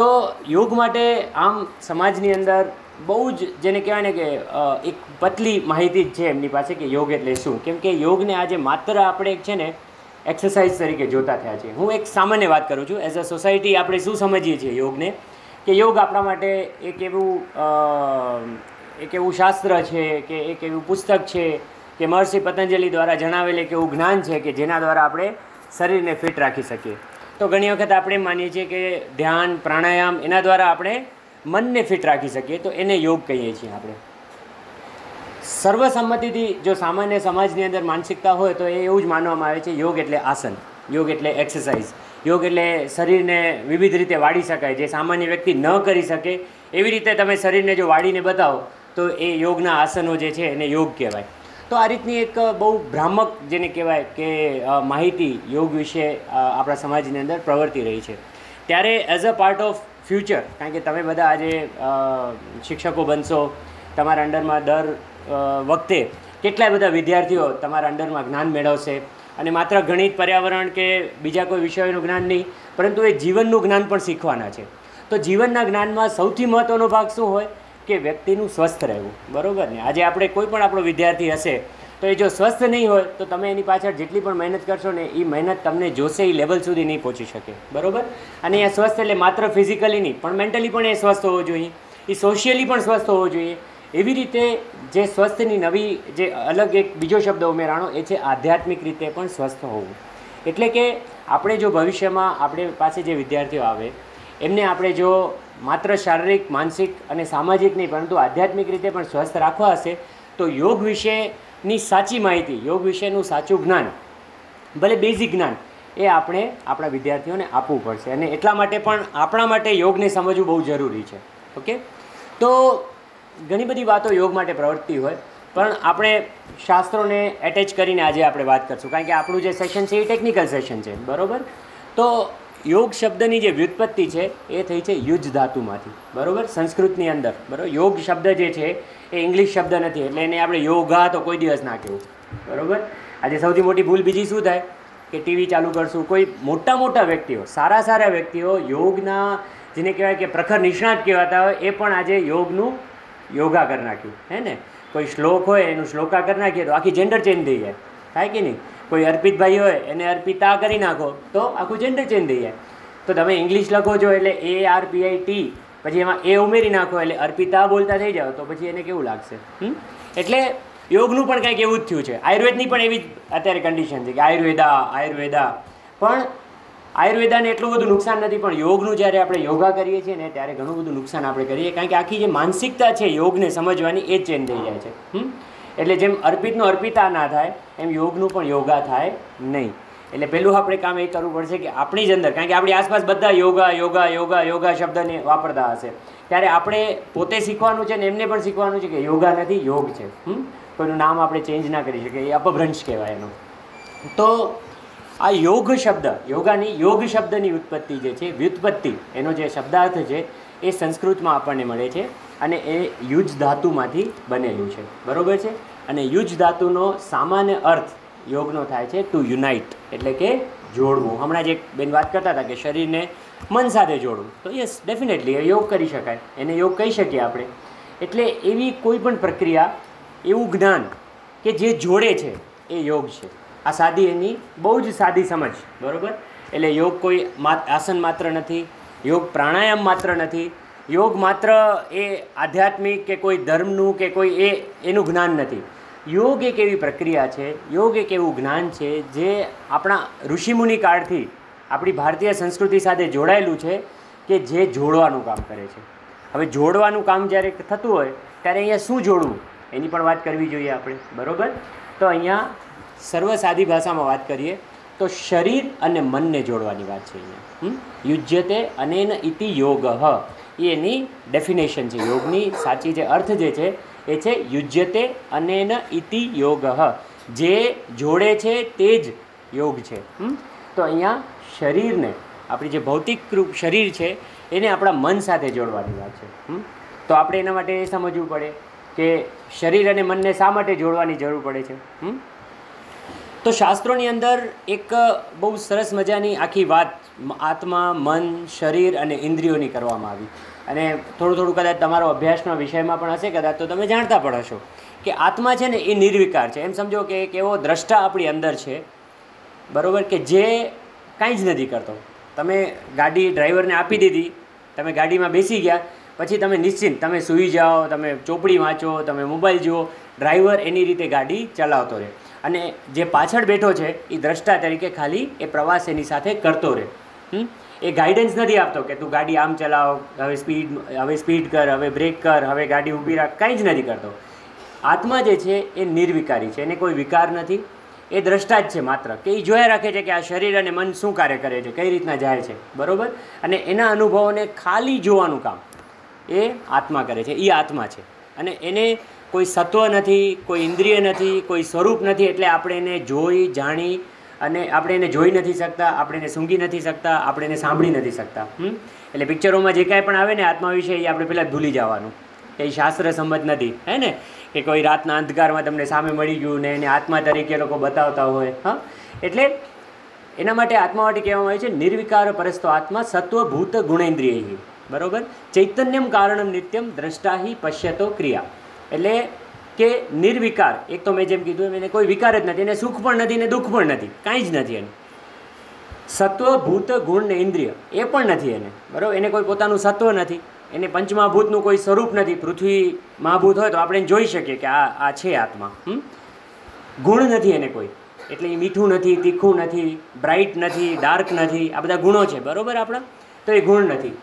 તો યોગ માટે આમ સમાજની અંદર બહુ જ જેને કહેવાય ને કે એક પતલી માહિતી જ છે એમની પાસે કે યોગ એટલે શું? કેમ કે યોગને આજે માત્ર આપણે એક છે ને એક્સરસાઇઝ તરીકે જોતા થયા છે હું એક સામાન્ય વાત કરું છું. એઝ અ સોસાયટી આપણે શું સમજીએ છીએ યોગને? કે યોગ આપણા માટે એક એવું એક એવું શાસ્ત્ર છે કે એક એવું પુસ્તક છે કે મહર્ષિ પતંજલિ દ્વારા જણાવેલ એક એવું જ્ઞાન છે કે જેના દ્વારા આપણે શરીરને ફિટ રાખી શકીએ. તો ઘણી વખત આપણે માનીએ છીએ કે ધ્યાન, પ્રાણાયામ એના દ્વારા આપણે મનને ફિટ રાખી શકીએ, તો એને યોગ કહીએ છીએ આપણે. સર્વસંમતિથી જો સામાન્ય સમાજની અંદર માનસિકતા હોય, તો એ એવું જ માનવામાં આવે છે, યોગ એટલે આસન, યોગ એટલે એક્સરસાઇઝ યોગ એટલે શરીરને વિવિધ રીતે વાળી શકાય, જે સામાન્ય વ્યક્તિ ન કરી શકે. એવી રીતે તમે શરીરને જો વાળીને બતાવો, તો એ યોગના આસનો જે છે એને યોગ કહેવાય. તો આ રીતની એક બહુ ભ્રામક જેને કહેવાય કે માહિતી યોગ વિશે આપણા સમાજની અંદર પ્રવર્તી રહી છે. ત્યારે as a part of future કારણ કે તમે બધા આજે શિક્ષકો બનશો, તમારા અંડરમાં દર વખતે કેટલાય બધા વિદ્યાર્થીઓ તમારા અંડરમાં જ્ઞાન મેળવશે. અને માત્ર ગણિત, પર્યાવરણ કે બીજા કોઈ વિષયોનું જ્ઞાન નહીં, પરંતુ એ જીવનનું જ્ઞાન પણ શીખવાના છે. તો જીવનના જ્ઞાનમાં સૌથી મહત્ત્વનો ભાગ શું હોય? કે વ્યક્તિનું સ્વસ્થ રહેવું. બરોબર ને? આજે આપણે કોઈ પણ આપણો વિદ્યાર્થી હશે, તો એ જો સ્વસ્થ નહીં હોય, તો તમે એની પાછળ જેટલી પણ મહેનત કરશો ને એ મહેનત તમને જોશે એ લેવલ સુધી નહીં પહોંચી શકે. બરાબર? અને એ સ્વસ્થ એટલે માત્ર ફિઝિકલી નહીં, પણ મેન્ટલી પણ એ સ્વસ્થ હોવો જોઈએ. એ સોશિયલી પણ સ્વસ્થ હોવો જોઈએ. એવી રીતે જે સ્વસ્થની નવી, જે અલગ એક બીજો શબ્દ ઉમેરાણો, એ છે આધ્યાત્મિક રીતે પણ સ્વસ્થ હોવું. એટલે કે આપણે જો ભવિષ્યમાં આપણે પાસે જે વિદ્યાર્થીઓ આવે, એમને આપણે જો માત્ર શારીરિક, માનસિક અને સામાજિક નહીં, પરંતુ આધ્યાત્મિક રીતે પણ સ્વસ્થ રાખવા હશે, તો યોગ વિશેની સાચી માહિતી, યોગ વિશેનું સાચું જ્ઞાન, ભલે બેઝિક જ્ઞાન, એ આપણે આપણા વિદ્યાર્થીઓને આપવું પડશે. અને એટલા માટે પણ આપણા માટે યોગને સમજવું બહુ જરૂરી છે. ઓકે? તો ઘણી બધી વાતો યોગ માટે પ્રવર્તતી હોય, પણ આપણે શાસ્ત્રોને એટેચ કરીને આજે આપણે વાત કરશું. કારણ કે આપણું જે સેશન છે એ ટેકનિકલ સેશન છે. બરાબર? તો યોગ શબ્દની જે વ્યુત્પત્તિ છે, એ થઈ છે યુજ ધાતુમાંથી. બરોબર? સંસ્કૃતની અંદર. બરાબર? યોગ શબ્દ જે છે, એ ઇંગ્લિશ શબ્દ નથી. એટલે એને આપણે યોગા તો કોઈ દિવસ ના કહેવું. બરોબર? આજે સૌથી મોટી ભૂલ બીજી શું થાય? કે ટીવી ચાલુ કરશું. કોઈ મોટા મોટા વ્યક્તિઓ, સારા સારા વ્યક્તિઓ યોગના જેને કહેવાય કે પ્રખર નિષ્ણાત કહેવાતા હોય, એ પણ આજે યોગનું યોગા કરી નાખ્યું. હે ને? કોઈ શ્લોક હોય, એનું શ્લોકા કરી નાખીએ તો આખી જેન્ડર ચેન્જ થઈ જાય. થાય કે નહીં? કોઈ અર્પિતભાઈ હોય, એને અર્પિતા કરી નાખો, તો આખું જેન્ડર ચેન્જ થઈ જાય. તો તમે ઇંગ્લિશ લખો છો એટલે એ આર પી આઈ ટી પછી એમાં એ ઉમેરી નાખો એટલે અર્પિતા બોલતા થઈ જાઓ, તો પછી એને કેવું લાગશે? એટલે યોગનું પણ કંઈક એવું જ થયું છે. આયુર્વેદની પણ એવી જ અત્યારે કન્ડિશન છે કે આયુર્વેદા આયુર્વેદા. પણ આયુર્વેદાને એટલું બધું નુકસાન નથી, પણ યોગનું જ્યારે આપણે યોગા કરીએ છીએ ને, ત્યારે ઘણું બધું નુકસાન આપણે કરીએ. કારણ કે આખી જે માનસિકતા છે યોગને સમજવાની એ ચેન્જ થઈ જાય છે. હમ? એટલે જેમ અર્પિતનું અર્પિતા ના થાય, એમ યોગનું પણ યોગા થાય નહીં. એટલે પહેલું આપણે કામ એ કરવું પડશે કે આપણી જ અંદર, કારણ કે આપણી આસપાસ બધા યોગા યોગા યોગા યોગા શબ્દને વાપરતા હશે. ત્યારે આપણે પોતે શીખવાનું છે ને એમને પણ શીખવાનું છે કે યોગા નથી, યોગ છે? કોઈનું નામ આપણે ચેન્જ ના કરી શકીએ, એ અપભ્રંશ કહેવાય એનો. તો આ યોગ શબ્દ, યોગાની યોગ શબ્દની ઉત્પત્તિ જે છે, વ્યુત્પત્તિ, એનો જે શબ્દાર્થ છે, એ સંસ્કૃતમાં આપણને મળે છે અને એ યુજ ધાતુમાંથી બનેલું છે. બરોબર છે? અને યુજ ધાતુનો સામાન્ય અર્થ યોગનો થાય છે ટુ યુનાઇટ એટલે કે જોડવું. હમણાં જ એક બેન વાત કરતા હતા કે શરીરને મન સાથે જોડવું. તો યસ ડેફિનેટલી એ યોગ કરી શકાય. એને યોગ કહી શકીએ આપણે. એટલે એવી કોઈ પણ પ્રક્રિયા, એવું જ્ઞાન કે જે જોડે છે, એ યોગ છે. આ સાદી એની બહુ જ સાદી સમજ, બરાબર? એટલે યોગ કોઈ આસન માત્ર નથી, યોગ પ્રાણાયામ માત્ર નથી યોગ માત્ર એ આધ્યાત્મિક કે કોઈ ધર્મનું કે કોઈ એ, એનું જ્ઞાન નથી. યોગ એક એવી પ્રક્રિયા છે, યોગ એક એવું જ્ઞાન છે જે આપણા ઋષિમુનિ કાળથી આપણી ભારતીય સંસ્કૃતિ સાથે જોડાયેલું છે કે જે જોડવાનું કામ કરે છે. હવે જોડવાનું કામ જ્યારે થતું હોય, ત્યારે અહીંયા શું જોડવું? એની પણ વાત કરવી જોઈએ આપણે, બરાબર? તો અહીંયા સર્વ સાદી ભાષામાં વાત કરીએ, તો શરીર અને મનને જોડવાની વાત છે અહીંયા. યુજ્યતે અનેન ઇતિ યોગ. એ એની ડેફિનેશન છે. યોગની સાચી જે અર્થ જે છે, એ છે યુજ્યતે અનેન ઇતિ યોગ. જે જોડે છે તે જ યોગ છે? તો અહીંયા શરીરને, આપણી જે ભૌતિક રૂપ શરીર છે, એને આપણા મન સાથે જોડવાની વાત છે. તો આપણે એના માટે એ સમજવું પડે કે શરીર અને મનને શા માટે જોડવાની જરૂર પડે છે? તો શાસ્ત્રોની અંદર એક બહુ સરસ મજાની આખી વાત આત્મા, મન, શરીર અને ઇન્દ્રિયોની કરવામાં આવી. અને થોડું થોડું કદાચ તમારો અભ્યાસના વિષયમાં પણ હશે કદાચ તો તમે જાણતા પણ હશો કે આત્મા છે ને એ નિર્વિકાર છે. એમ સમજો કે એક એવો દ્રષ્ટા આપણી અંદર છે, બરાબર, કે જે કાંઈ જ નથી કરતો. તમે ગાડી ડ્રાઈવરને આપી દીધી, તમે ગાડીમાં બેસી ગયા, પછી તમે નિશ્ચિંત, તમે સૂઈ જાઓ, તમે ચોપડી વાંચો, તમે મોબાઈલ જુઓ, ડ્રાઈવર એની રીતે ગાડી ચલાવતો રહે. અને જે પાછળ બેઠો છે, એ દ્રષ્ટા તરીકે ખાલી એ પ્રવાસ એની સાથે કરતો રહે? એ ગાઈડન્સ નથી આપતો કે તું ગાડી આમ ચલાવ, હવે સ્પીડ હવે સ્પીડ કર, હવે બ્રેક કર, હવે ગાડી ઊભી રાખ. કાંઈ જ નથી કરતો. આત્મા જે છે એ નિર્વિકારી છે, એને કોઈ વિકાર નથી. એ દ્રષ્ટા જ છે માત્ર. કે એ જોયા રાખે છે કે આ શરીર અને મન શું કાર્ય કરે છે, કઈ રીતના જાય છે. બરાબર? અને એના અનુભવોને ખાલી જોવાનું કામ એ આત્મા કરે છે. એ આત્મા છે. અને એને કોઈ સત્વ નથી, કોઈ ઇન્દ્રિય નથી, કોઈ સ્વરૂપ નથી, એટલે આપણે એને જોઈ, જાણી અને આપણે એને જોઈ નથી શકતા આપણે એને સૂંઘી નથી શકતા આપણે એને સાંભળી નથી શકતા? એટલે પિક્ચરોમાં જે કાંઈ પણ આવે ને આત્મા વિશે એ આપણે પહેલાં ભૂલી જવાનું. એ શાસ્ત્ર સંમત નથી હે ને? કે કોઈ રાતના અંધકારમાં તમને સામે મળી ગયું ને એને આત્મા તરીકે લોકો બતાવતા હોય હા? એટલે એના માટે આત્મા માટે કહેવામાં આવે છે નિર્વિકાર પરસ્તો આત્મા સત્વભૂત ગુણેન્દ્રિય. બરોબર? ચૈતન્યમ કારણમ નિત્યમ દ્રષ્ટાહી પશ્યતો ક્રિયા. એટલે કે નિર્વિકાર, એક તો મેં જેમ કીધું એને કોઈ વિકાર જ નથી, એને સુખ પણ નથી ને દુઃખ પણ નથી, કાંઈ જ નથી એને. સત્વ, ભૂત, ગુણ ને ઇન્દ્રિય, એ પણ નથી એને, બરાબર? એને કોઈ પોતાનું સત્વ નથી, એને પંચમહાભૂતનું કોઈ સ્વરૂપ નથી, પૃથ્વી મહાભૂત હોય તો આપણે જોઈ શકીએ કે આ આ છે આત્મા? ગુણ નથી એને કોઈ, એટલે એ મીઠું નથી, તીખું નથી, બ્રાઇટ નથી, ડાર્ક નથી, આ બધા ગુણો છે, બરાબર આપણા? તો એ ગુણ નથી.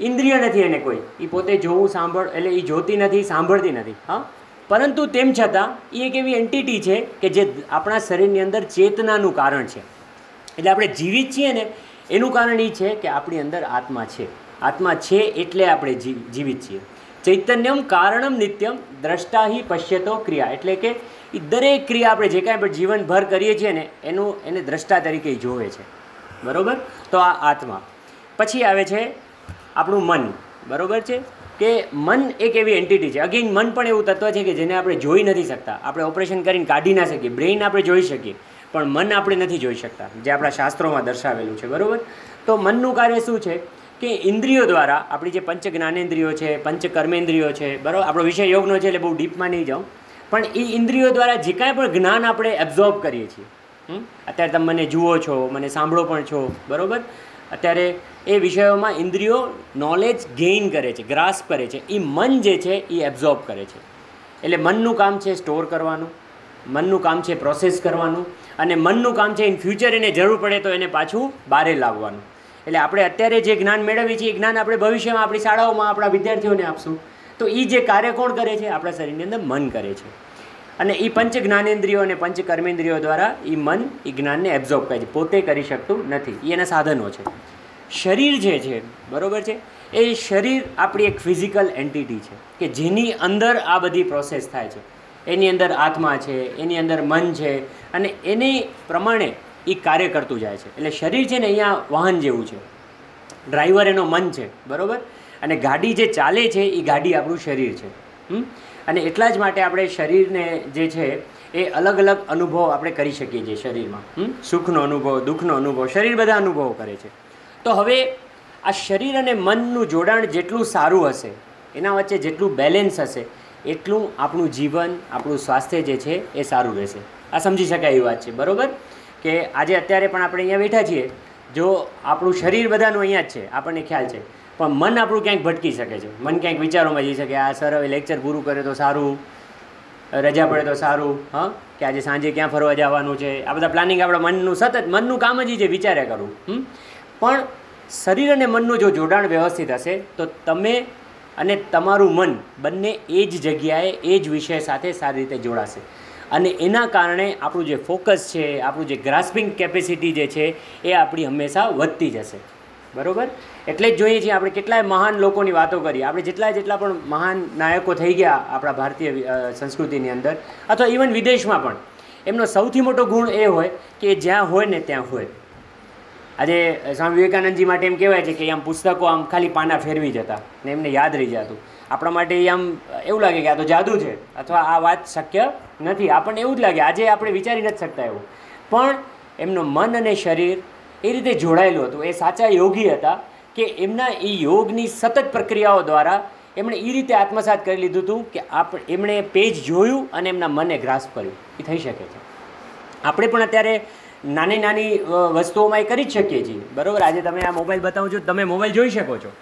ઇન્દ્રિય નથી એને કોઈ એ પોતે જોવું, સાંભળ, એટલે એ જોતી નથી, સાંભળતી નથી, હા? પરંતુ તેમ છતાં એ એક એવી એન્ટિટી છે કે જે આપણા શરીરની અંદર ચેતનાનું કારણ છે. એટલે આપણે જીવિત છીએ ને, એનું કારણ એ છે કે આપણી અંદર આત્મા છે. આત્મા છે એટલે આપણે જીવિત છીએ. ચૈતન્યમ કારણમ નિત્યમ દ્રષ્ટાહી પશ્યતો ક્રિયા. એટલે કે એ દરેક ક્રિયા આપણે જે કાંઈ પણ જીવનભર કરીએ છીએ ને, એનું, એને દ્રષ્ટા તરીકે જોવે છે. બરાબર? તો આ આત્મા. પછી આવે છે આપણું મન. બરાબર છે? કે મન એક એવી એન્ટિટી છે. અગેન મન પણ એવું તત્વ છે કે જેને આપણે જોઈ નથી શકતા. આપણે ઓપરેશન કરીને કાઢી ના શકીએ. બ્રેઇન આપણે જોઈ શકીએ. પણ મન આપણે નથી જોઈ શકતા, જે આપણા શાસ્ત્રોમાં દર્શાવેલું છે. બરાબર? તો મનનું કાર્ય શું છે? કે ઇન્દ્રિયો દ્વારા આપણી જે પંચ જ્ઞાનેન્દ્રિયો છે પંચ કર્મેન્દ્રિયો છે, બરાબર? આપણો વિષય યોગનો છે એટલે બહુ ડીપમાં નહીં જાઉં. પણ એ ઇન્દ્રિયો દ્વારા જે કાંઈ પણ જ્ઞાન આપણે એબ્ઝોર્બ કરીએ છીએ? અત્યારે તમે મને જુઓ છો, મને સાંભળો પણ છો, બરાબર? અત્યારે એ વિષયોમાં ઇન્દ્રિયો નોલેજ ગેઇન કરે છે ગ્રાસ કરે છે. એ મન જે છે એ એબ્ઝોર્બ કરે છે. એટલે મનનું કામ છે સ્ટોર કરવાનું, મનનું કામ છે પ્રોસેસ કરવાનું, અને મનનું કામ છે ઇન ફ્યુચર એને જરૂર પડે તો એને પાછું બહારે લાવવાનું. એટલે આપણે અત્યારે જે જ્ઞાન મેળવીએ છીએ, એ જ્ઞાન આપણે ભવિષ્યમાં આપણી શાળાઓમાં આપણા વિદ્યાર્થીઓને આપશું. તો એ જે કાર્ય કોણ કરે છે? આપણા શરીરની અંદર મન કરે છે. અને એ પંચ જ્ઞાનેન્દ્રિયો અને પંચ કર્મેન્દ્રિયો દ્વારા એ મન એ જ્ઞાનને એબ્ઝોર્બ કરે છે. પોતે કરી શકતું નથી. એ એના સાધનો છે. શરીર જે છે, બરાબર છે? એ શરીર આપણી એક ફિઝિકલ એન્ટિટી છે કે જેની અંદર આ બધી પ્રોસેસ થાય છે. એની અંદર આત્મા છે, એની અંદર મન છે અને એની પ્રમાણે એ કાર્ય કરતું જાય છે. એટલે શરીર છે ને અહીંયા વાહન જેવું છે. ડ્રાઈવર એનો મન છે, બરાબર? અને ગાડી જે ચાલે છે એ ગાડી આપણું શરીર છે. હમ? અને એટલા જ માટે આપણે શરીરને જે છે એ અલગ અલગ અનુભવ આપણે કરી શકીએ છીએ શરીરમાં? સુખનો અનુભવ, દુઃખનો અનુભવ, શરીર બધા અનુભવો કરે છે. તો હવે આ શરીર અને મનનું જોડાણ જેટલું સારું હશે, એના વચ્ચે જેટલું બેલેન્સ હશે, એટલું આપણું જીવન, આપણું સ્વાસ્થ્ય જે છે એ સારું રહેશે. આ સમજી શકાય એવી વાત છે, બરાબર? કે આજે અત્યારે પણ આપણે અહીંયા બેઠા છીએ, જો આપણું શરીર બધાનું અહીંયા જ છે, આપણને ખ્યાલ છે. પણ મન આપણું ક્યાંક ભટકી શકે છે. મન ક્યાંક વિચારોમાં જઈ શકે, આ સર હવે લેક્ચર પૂરું કરે તો સારું, રજા પડે તો સારું, હા? કે આજે સાંજે ક્યાં ફરવા જવાનું છે? આ બધા પ્લાનિંગ આપણા મનનું સતત, મનનું કામ જ છે વિચારે કરવું પણ શરીર અને મનનું જો જોડાણ વ્યવસ્થિત હશે, તો તમે અને તમારું મન બંને એ જ જગ્યાએ, એ જ વિષય સાથે સારી રીતે જોડાશે. અને એના કારણે આપણું જે ફોકસ છે, આપણું જે ગ્રાસ્પિંગ કેપેસિટી જે છે, એ આપણી હંમેશા વધતી જશે. બરોબર? એટલે જ જોઈએ છીએ આપણે કેટલાય મહાન લોકોની વાતો કરી આપણે જેટલા જેટલા પણ મહાન નાયકો થઈ ગયા આપણા ભારતીય સંસ્કૃતિની અંદર, અથવા ઇવન વિદેશમાં પણ. એમનો સૌથી મોટો ગુણ એ હોય કે જ્યાં હોય ને ત્યાં હોય. આજે સ્વામી વિવેકાનંદજી માટે એમ કહેવાય છે કે આમ પુસ્તકો આમ ખાલી પાના ફેરવી જતા ને એમને યાદ રહી જતું. આપણા માટે આમ એવું લાગે કે આ તો જાદુ છે અથવા આ વાત શક્ય નથી. આપણને એવું જ લાગે. આજે આપણે વિચારી નથી શકતા એવું. પણ એમનું મન અને શરીર એ રીતે જોડાયેલું હતું. એ સાચા યોગી હતા કે એમના એ યોગની સતત પ્રક્રિયાઓ દ્વારા એમણે એ રીતે આત્મસાત કરી લીધું હતું કે આપ, એમણે પેજ જોયું અને એમના મને ગ્રાસ કર્યું. એ થઈ શકે છે. આપણે પણ અત્યારે નાની નાની વસ્તુઓમાં એ કરી જ શકીએ છીએ. બરાબર? આજે તમે આ મોબાઈલ બતાવો છો. તમે મોબાઈલ જોઈ શકો છો.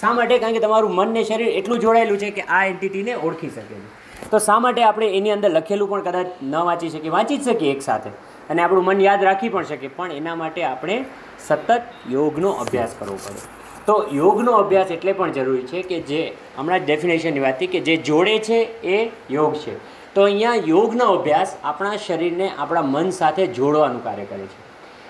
શા માટે? કારણ કે તમારું મન ને શરીર એટલું જોડાયેલું છે કે આ એન્ટિટીને ઓળખી શકે છે. તો શા માટે આપણે એની અંદર લખેલું પણ કદાચ ન વાંચી શકીએ? વાંચી જ શકીએ એકસાથે અને આપણું મન યાદ રાખી પણ શકે. પણ એના માટે આપણે સતત યોગનો અભ્યાસ કરવો પડે. તો યોગનો અભ્યાસ એટલે પણ જરૂરી છે કે જે હમણાં ડેફિનેશનની વાત કે જે જોડે છે એ યોગ છે. તો અહીંયા યોગનો અભ્યાસ આપણા શરીરને આપણા મન સાથે જોડવાનું કાર્ય કરે છે.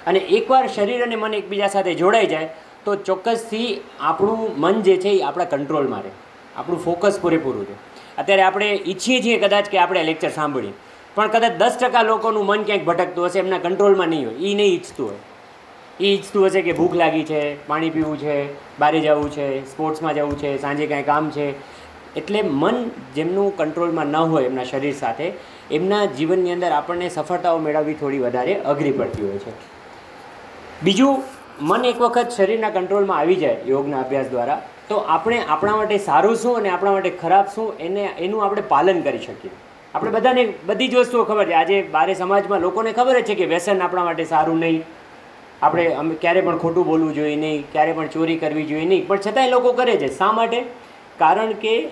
અને એકવાર શરીર અને મન એકબીજા સાથે જોડાઈ જાય, તો ચોક્કસથી આપણું મન જે છે એ આપણા કંટ્રોલમાં રહે. આપણું ફોકસ પૂરેપૂરું છે અત્યારે આપણે ઈચ્છીએ છીએ કદાચ કે આપણે લેક્ચર સાંભળીએ. પણ કદાચ દસ ટકા લોકોનું મન ક્યાંક ભટકતું હશે, એમના કંટ્રોલમાં નહીં હોય. એ નહીં ઈચ્છતું હોય. એ ઈચ્છતું હશે કે ભૂખ લાગી છે, પાણી પીવું છે બહારે જવું છે, સ્પોર્ટ્સમાં જવું છે, સાંજે કાંઈ કામ છે. એટલે મન જેમનું કંટ્રોલમાં ન હોય એમના શરીર સાથે, એમના જીવનની અંદર આપણને સફળતાઓ મેળવવી થોડી વધારે અઘરી પડતી હોય છે. બીજું, મન એક વખત શરીરના કંટ્રોલમાં આવી જાય યોગના અભ્યાસ દ્વારા, તો આપણે આપણા માટે સારું શું અને આપણા માટે ખરાબ શું, એને, એનું આપણે પાલન કરી શકીએ. આપણે બધાને બધી જ વસ્તુઓ ખબર છે. આજે બારે સમાજમાં લોકોને ખબર જ છે કે વ્યસન આપણા માટે સારું નહીં. આપણે અમે ક્યારે પણ ખોટું બોલવું જોઈએ નહીં, ક્યારે પણ ચોરી કરવી જોઈએ નહીં. પણ છતાંય લોકો કરે છે. શા માટે? કારણ કે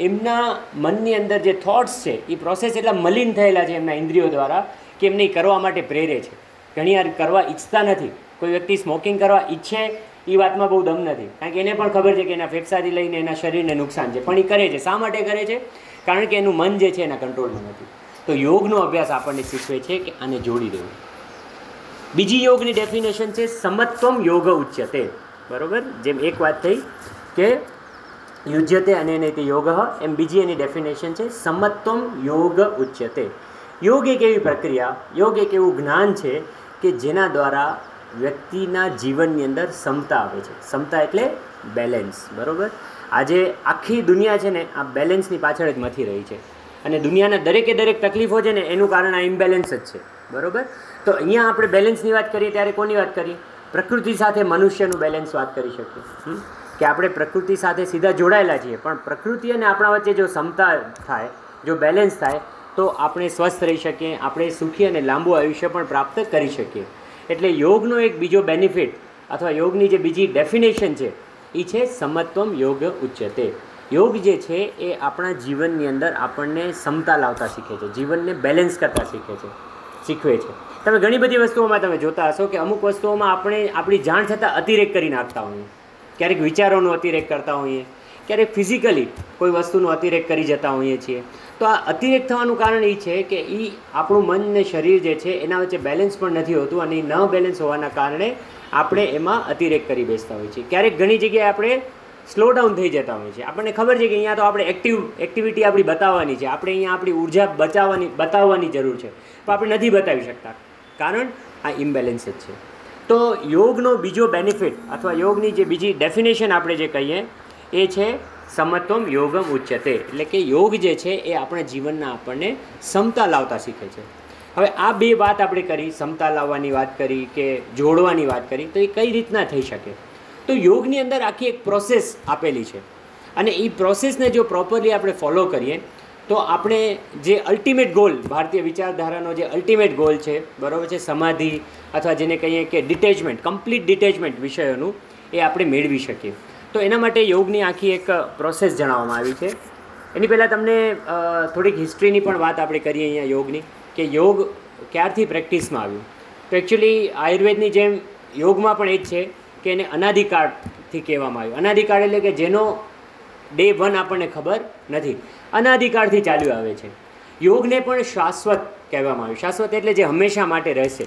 એમના મનની અંદર જે થોટ્સ છે, એ પ્રોસેસ એટલા મલિન થયેલા છે એમના ઇન્દ્રિયો દ્વારા કે એમને કરવા માટે પ્રેરે છે. ઘણી વાર કરવા ઈચ્છતા નથી. કોઈ વ્યક્તિ સ્મોકિંગ કરવા ઈચ્છે, એ વાતમાં બહુ દમ નથી. કારણ કે એને પણ ખબર છે કે એના ફેફસાથી લઈને એના શરીરને નુકસાન છે. પણ એ કરે છે. શા માટે કરે છે? કારણ કે એનું મન જે છે એના કંટ્રોલમાં નથી. તો યોગનો અભ્યાસ આપણને શીખવે છે કે આને જોડી દેવું. બીજી યોગની ડેફિનેશન છે સમત્વમ યોગ ઉચ્યતે. બરાબર? જેમ એક વાત થઈ કે યુજ્યતે અને એને તે યોગ એમ બીજી એની ડેફિનેશન છે સમત્વમ યોગ ઉચ્યતે. યોગ એક એવી પ્રક્રિયા, યોગ એક એવું જ્ઞાન છે કે જેના દ્વારા વ્યક્તિના જીવનની અંદર ક્ષમતા આવે છે. સમતા એટલે બેલેન્સ બરાબર? આજે આખી દુનિયા છે ને, આ બેલેન્સની પાછળ જ મથી રહી છે. અને દુનિયાના દરેકે દરેક તકલીફો છે ને, એનું કારણ આ ઇમ્બેલેન્સ જ છે. બરાબર? તો અહીંયા આપણે બેલેન્સની વાત કરીએ, ત્યારે કોની વાત કરીએ? પ્રકૃતિ સાથે મનુષ્યનું બેલેન્સ વાત કરી શકીએ. કે આપણે પ્રકૃતિ સાથે સીધા જોડાયેલા છીએ. પણ પ્રકૃતિ અને આપણા વચ્ચે જો ક્ષમતા થાય, જો બેલેન્સ થાય, તો આપણે સ્વસ્થ રહી શકીએ, આપણે સુખી અને લાંબુ આયુષ્ય પણ પ્રાપ્ત કરી શકીએ. એટલે યોગનો એક બીજો બેનિફિટ અથવા યોગની જે બીજી ડેફિનેશન છે એ છે સમત્વમ યોગ ઉચ્યતે. યોગ જે છે એ આપણા જીવનની અંદર આપણને સમતા લાવતા શીખે છે, જીવનને બેલેન્સ કરતા શીખે છે, શીખવે છે. તમે ઘણી બધી વસ્તુઓમાં તમે જોતા હશો કે અમુક વસ્તુઓમાં આપણે આપણી જાણ છતાં અતિરેક કરી નાખતા હોઈએ. ક્યારેક વિચારોનો અતિરેક કરતા હોઈએ. ક્યારેક ફિઝિકલી કોઈ વસ્તુનો અતિરેક કરી જતા હોઈએ છીએ. તો આ અતિરેક થવાનું કારણ એ છે કે એ આપણું મન ને શરીર જે છે એના વચ્ચે બેલેન્સ પણ નથી હોતું અને એ ન બેલેન્સ હોવાના કારણે આપણે એમાં અતિરેક કરી બેસતા હોઈએ છીએ ક્યારેક ઘણી જગ્યાએ આપણે સ્લો ડાઉન થઈ જતા હોઈએ છીએ આપણને ખબર છે કે અહીંયા તો આપણે એક્ટિવ એક્ટિવિટી આપણી બતાવવાની છે. આપણે અહીંયા આપણી ઊર્જા બચાવવાની, બતાવવાની જરૂર છે. પણ આપણે નથી બતાવી શકતા. કારણ આ ઇમ્બેલેન્સ જ છે. તો યોગનો બીજો બેનિફિટ અથવા યોગની જે બીજી ડેફિનેશન આપણે જે કહીએ, એ છે સમત્વમ યોગમ ઉચ્ચતે એટલે કે યોગ જે છે એ આપણા જીવનના આપણને સમતા લાવતા શીખે છે. હવે આ બે વાત આપણે કરી, સમતા લાવવાની વાત કરી કે જોડવાની વાત કરી, તો એ કઈ રીતના થઈ શકે? તો યોગની અંદર આખી એક પ્રોસેસ આપેલી છે. અને એ પ્રોસેસને જો પ્રોપરલી આપણે ફોલો કરીએ, તો આપણે જે અલ્ટિમેટ ગોલ ભારતીય વિચારધારાનો જે અલ્ટિમેટ ગોલ છે, બરાબર છે, સમાધિ અથવા જેને કહીએ કે ડિટેચમેન્ટ કમ્પ્લીટ ડિટેચમેન્ટ વિષયોનું એ આપણે મેળવી શકીએ. તો એના માટે યોગની આખી એક પ્રોસેસ જણાવવામાં આવી છે. એની પહેલાં તમને થોડીક હિસ્ટ્રીની પણ વાત આપણે કરીએ અહીંયા યોગની. કે યોગ ક્યારથી પ્રેક્ટિસમાં આવ્યું? તો એકચ્યુઅલી આયુર્વેદની જેમ યોગમાં પણ એ જ છે કે એને અનાધિકાળથી કહેવામાં આવ્યું. અનાધિકાળ એટલે કે જેનો ડે વન આપણને ખબર નથી. અનાધિકાળથી ચાલ્યું આવે છે. યોગને પણ શાશ્વત કહેવામાં આવ્યું. શાશ્વત એટલે જે હંમેશા માટે રહેશે.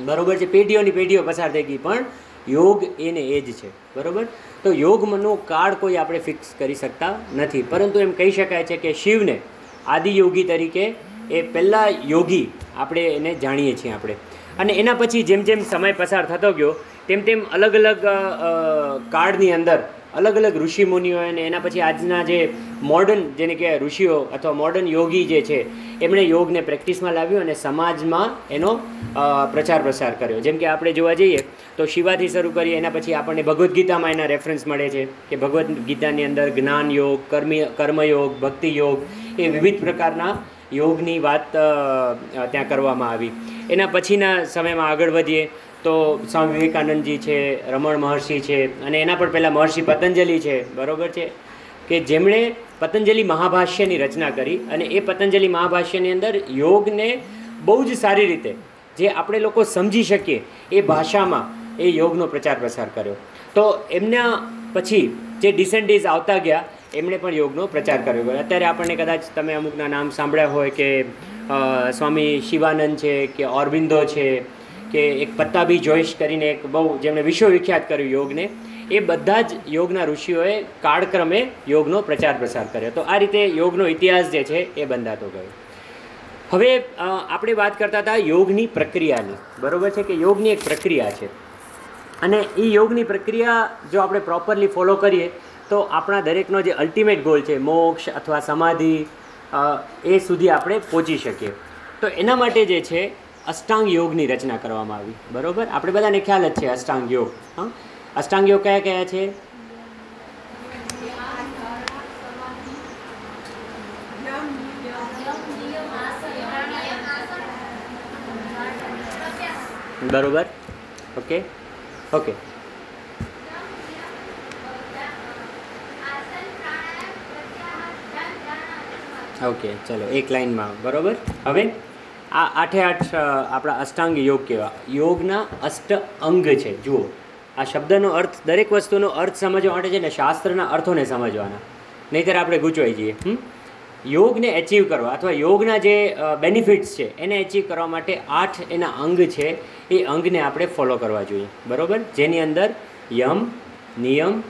બરાબર છે? પેઢીઓની પેઢીઓ પસાર થઈ ગઈ, પણ યોગ એને એ જ છે. બરાબર? તો યોગનો કાળ કોઈ આપણે ફિક્સ કરી શકતા નથી. પરંતુ એમ કહી શકાય છે કે શિવને આદિયોગી તરીકે એ પહેલાં યોગી આપણે એને જાણીએ છીએ આપણે. અને એના પછી જેમ જેમ સમય પસાર થતો ગયો, તેમ તેમ અલગ અલગ કાળની અંદર અલગ અલગ ઋષિ મુનિઓ અને એના પછી આજના જે મોડર્ન જેને કે ઋષિઓ અથવા મોડર્ન યોગી જે છે, એમણે યોગને પ્રેક્ટિસમાં લાવ્યો અને સમાજમાં એનો પ્રચાર પ્રસાર કર્યો. જેમ કે આપણે જોવા જઈએ, તો શિવાથી શરૂ કરીએ એના પછી આપણને ભગવદ્ ગીતામાં એના રેફરન્સ મળે છે કે ભગવદ્ ગીતાની અંદર જ્ઞાન યોગ, કર્મી, કર્મયોગ ભક્તિ યોગ એ વિવિધ પ્રકારના યોગની વાત ત્યાં કરવામાં આવી. એના પછીના સમયમાં આગળ વધીએ તો સ્વામી વિવેકાનંદજી છે, રમણ મહર્ષિ છે અને એના પણ પહેલાં મહર્ષિ પતંજલિ છે. બરોબર છે? કે જેમણે પતંજલિ મહાભાષ્યની રચના કરી અને એ પતંજલિ મહાભાષ્યની અંદર યોગને બહુ જ સારી રીતે, જે આપણે લોકો સમજી શકીએ એ ભાષામાં એ યોગનો પ્રચાર પ્રસાર કર્યો. તો એમના પછી જે ડિસેન્ડીઝ આવતા ગયા એમણે પણ યોગનો પ્રચાર કર્યો અત્યારે આપણને કદાચ તમે અમુકના નામ સાંભળ્યા હોય કે સ્વામી શિવાનંદ છે, કે ઓરબિંદો છે, કે એક પત્તાબી જોઈશ કરીને એક બહુ જેમણે વિશ્વવિખ્યાત કર્યું યોગને, એ બધા જ યોગના ઋષિઓએ કાળક્રમે યોગનો પ્રચાર પ્રસાર કર્યો. તો આ રીતે યોગનો ઇતિહાસ જે છે એ બંધાતો ગયો. હવે આપણે વાત કરતા હતા યોગની પ્રક્રિયાની. બરોબર છે કે યોગની એક પ્રક્રિયા છે. અને એ યોગની પ્રક્રિયા જો આપણે પ્રોપરલી ફોલો કરીએ તો આપણા દરેકનો જે અલ્ટિમેટ ગોલ છે, મોક્ષ અથવા સમાધિ એ સુધી આપણે પહોંચી શકીએ. તો એના માટે જે છે, અષ્ટાંગ યોગની રચના કરવામાં આવી. બરોબર? આપણે બધાને ખ્યાલ જ છે અષ્ટાંગ યોગ. હા? અષ્ટાંગ યોગ કયા કયા છે? બરોબર? ઓકે? ઓકે. ઓકે, ચલો, એક લાઇનમાં બરાબર? હવે આ આઠે આઠ આપણા અષ્ટાંગ યોગ કહેવા યોગના અષ્ટ અંગ છે, જુઓ. આ શબ્દનો અર્થ દરેક વસ્તુનો અર્થ સમજવા માટે છે ને શાસ્ત્રના અર્થોને સમજવાના. નહીંતર આપણે ગૂંચવાઈ જઈએ, હમ? યોગને એચીવ કરવા અથવા યોગના જે બેનિફિટ્સ છે, એને એચીવ કરવા માટે આઠ એના અંગ છે, એ અંગને આપણે ફોલો કરવા જોઈએ. બરોબર? જેની અંદર યમ, નિયમ,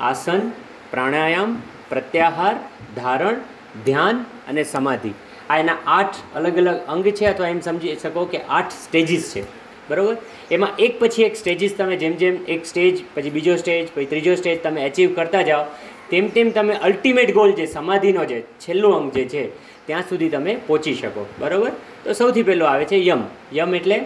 આસન, પ્રાણાયામ, પ્રત્યાહાર, ધારણ ધ્યાન અને સમાધિ. આ એના આઠ અલગ અલગ અંગ છે અથવા એમ સમજી શકો કે આઠ સ્ટેજીસ છે. બરાબર? એમાં એક પછી એક સ્ટેજીસ તમે જેમ જેમ એક સ્ટેજ પછી બીજો સ્ટેજ પછી ત્રીજો સ્ટેજ તમે એચીવ કરતા જાઓ, તેમ તેમ તમે અલ્ટિમેટ ગોલ જે સમાધિનો જે છેલ્લું અંગ જે છે, ત્યાં સુધી તમે પહોંચી શકો. બરાબર? તો સૌથી પહેલો આવે છે યમ. યમ એટલે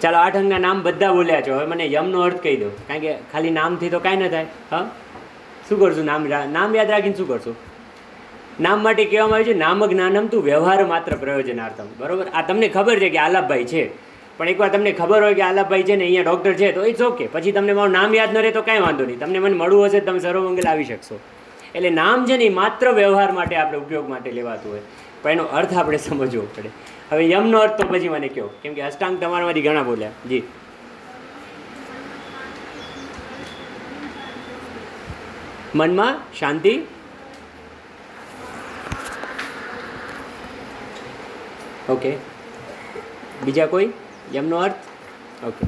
ચાલો આઠ અંગના નામ બધા બોલ્યા છો. હવે મને યમનો અર્થ કહી દો. કારણ કે ખાલી નામથી તો કાંઈ ન થાય. હા? શું કરશું? નામ નામ યાદ રાખીને શું કરશું? નામ માટે કહેવામાં આવ્યું છે, નામ જ્ઞાનમ તું વ્યવહાર માત્ર પ્રયોજનાર્થમ. બરોબર? આ તમને ખબર છે કે આલાપભાઈ છે. પણ એકવાર તમને ખબર હોય કે આલાપભાઈ છે ને અહીંયા ડૉક્ટર છે, તો ઇટ્સ ઓકે પછી તમને મારું નામ યાદ ન રહે તો કાંઈ વાંધો નહીં. તમને મને મળવું હશે તમે સર્વમંગલ આવી શકશો. એટલે નામ છે ને એ માત્ર વ્યવહાર માટે આપણે ઉપયોગ માટે લેવાતું હોય. પણ એનો અર્થ આપણે સમજવો પડે. હવે યમનો અર્થ તો પછી મને કહો. કેમ કે અષ્ટાંગ તમારામાંથી ઘણા બોલ્યા. જી. મનમાં શાંતિ. ઓકે બીજા કોઈ? યમનો અર્થ? ઓકે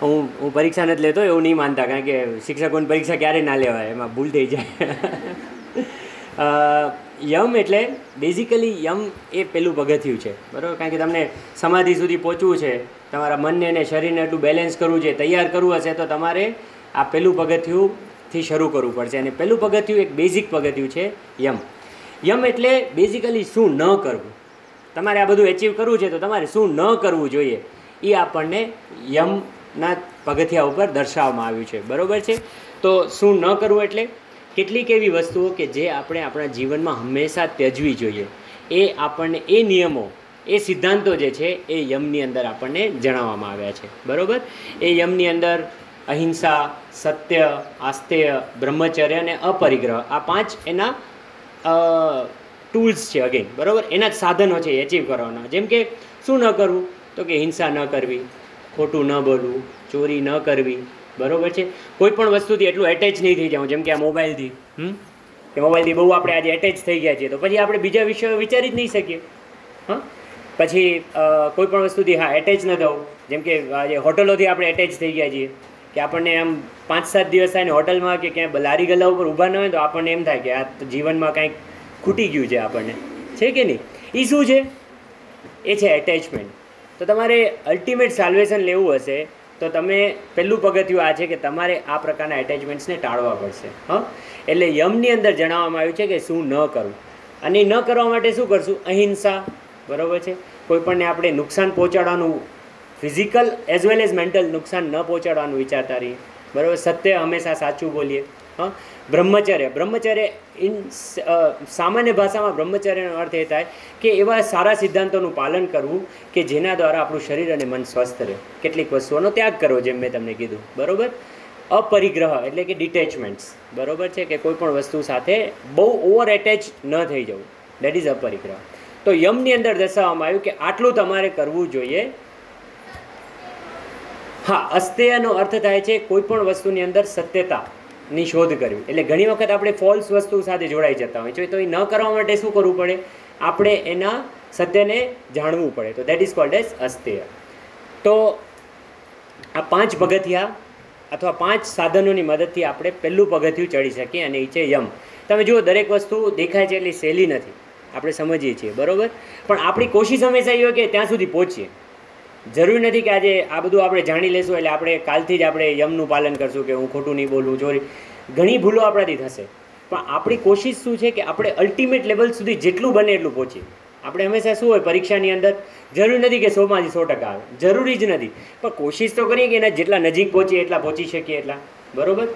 હું હું પરીક્ષા નથી લેતો, એવું નહીં માનતા, કારણ કે શિક્ષકોની પરીક્ષા ક્યારેય ના લેવાય, એમાં ભૂલ થઈ જાય. યમ એટલે બેઝિકલી યમ એ પેલું પગથિયું છે, બરાબર? કારણ કે તમને સમાધિ સુધી પહોંચવું છે, તમારા મનને અને શરીરને એટલું બેલેન્સ કરવું છે, તૈયાર કરવું હશે, તો તમારે આ પેલું પગથિયુંથી શરૂ કરવું પડશે. અને પહેલું પગથિયું એક બેઝિક પગથિયું છે યમ. યમ એટલે બેઝિકલી શું ન કરવું. તમારે આ બધું એચીવ કરવું છે તો તમારે શું ન કરવું જોઈએ એ આપણને યમના પગથિયા ઉપર દર્શાવવામાં આવ્યું છે. બરોબર છે? તો શું ન કરવું એટલે? કેટલીક એવી વસ્તુઓ કે જે આપણે આપણા જીવનમાં હંમેશા ત્યજવી જોઈએ. એ આપણને એ નિયમો, એ સિદ્ધાંતો જે છે એ યમની અંદર આપણને જણાવવામાં આવ્યા છે. બરાબર? એ યમની અંદર અહિંસા, સત્ય, આસ્તેય, બ્રહ્મચર્ય અને અપરિગ્રહ. આ પાંચ એના ટૂલ્સ છે અગેન બરાબર? એના જ સાધનો છે એચીવ કરવાના. જેમ કે શું ન કરવું? તો કે હિંસા ન કરવી, ખોટું ન બોલવું, ચોરી ન કરવી, બરાબર છે? કોઈ પણ વસ્તુથી એટલું એટેચ નહીં થઈ જવું જેમ કે આ મોબાઈલથી, હમ? કે મોબાઈલથી બહુ આપણે આજે એટેચ થઈ ગયા છીએ, તો પછી આપણે બીજા વિષયો વિચારી જ નહીં શકીએ. હા? પછી કોઈ પણ વસ્તુથી, હા એટેચ ન થવું. જેમ કે આજે હોટલોથી આપણે એટેચ થઈ ગયા છીએ. કે આપણને આમ પાંચ સાત દિવસ થાય ને હોટલમાં કે ક્યાંય લારી ગલ્લા ઉપર ઊભા ન હોય તો આપણને એમ થાય કે આ જીવનમાં કાંઈક ખૂટી ગયું છે આપણને. છે કે નહીં? એ શું છે? એ છે એટેચમેન્ટ તો તમારે અલ્ટિમેટ સાલ્વેશન લેવું હશે, તો તમે પહેલું પગથિયું આ છે કે તમારે આ પ્રકારના એટેચમેન્ટ્સને ટાળવા પડશે, હં? એટલે યમની અંદર જણાવવામાં આવ્યું છે કે શું ન કરવું. અને એ ન કરવા માટે શું કરશું? અહિંસા. બરાબર છે? કોઈપણને આપણે નુકસાન પહોંચાડવાનું physical as well as mental નુકસાન ન પહોંચાડવાનું વિચારતા રહીએ બરાબર? સત્ય હંમેશા સાચું બોલીએ. હા? બ્રહ્મચર્ય. બ્રહ્મચર્ય ઇન સામાન્ય ભાષામાં બ્રહ્મચર્યનો અર્થ એ થાય કે એવા સારા સિદ્ધાંતોનું પાલન કરવું કે જેના દ્વારા આપણું શરીર અને મન સ્વસ્થ રહે. કેટલીક વસ્તુઓનો ત્યાગ કરવો જેમ મેં તમને કીધું. બરાબર? અપરિગ્રહ એટલે કે ડિટેચમેન્ટ્સ બરાબર છે? કે કોઈ પણ વસ્તુ સાથે બહુ ઓવર એટેચ ન થઈ જવું. દેટ ઇઝ અપરિગ્રહ. તો યમની અંદર દર્શાવવામાં આવ્યું કે આટલું તમારે કરવું જોઈએ હા, અસ્તેયનો અર્થ થાય છે કોઈ પણ વસ્તુની અંદર સત્યતાની શોધ કરવી. એટલે ઘણી વખત આપણે ફોલ્સ વસ્તુ સાથે જોડાઈ જતા હોય છે. તો એ ન કરવા માટે શું કરવું પડે? આપણે એના સત્યને જાણવું પડે. તો દેટ ઇઝ કોલ્ડ એઝ અસ્તેય. તો આ પાંચ પગથિયા અથવા પાંચ સાધનોની મદદથી આપણે પહેલું પગથિયું ચડી શકીએ અને એ છે યમ. તમે જુઓ, દરેક વસ્તુ દેખાય છે એટલી સહેલી નથી. આપણે સમજીએ છીએ, બરાબર? પણ આપણી કોશિશ હંમેશા એ હોય કે ત્યાં સુધી પહોંચીએ. જરૂરી નથી કે આજે આ બધું આપણે જાણી લેશું એટલે આપણે કાલથી જ આપણે યમનું પાલન કરશું કે હું ખોટું નહીં બોલું ચોરી ઘણી ભૂલો આપણાથી થશે. પણ આપણી કોશિશ શું છે કે આપણે અલ્ટિમેટ લેવલ સુધી જેટલું બને એટલું પહોંચીએ. આપણે હંમેશા શું હોય, પરીક્ષાની અંદર જરૂરી નથી કે સોમાંથી સો ટકા આવે. જરૂરી જ નથી. પણ કોશિશ તો કરીએ કે એના જેટલા નજીક પહોંચીએ, એટલા પહોંચી શકીએ, એટલા. બરાબર?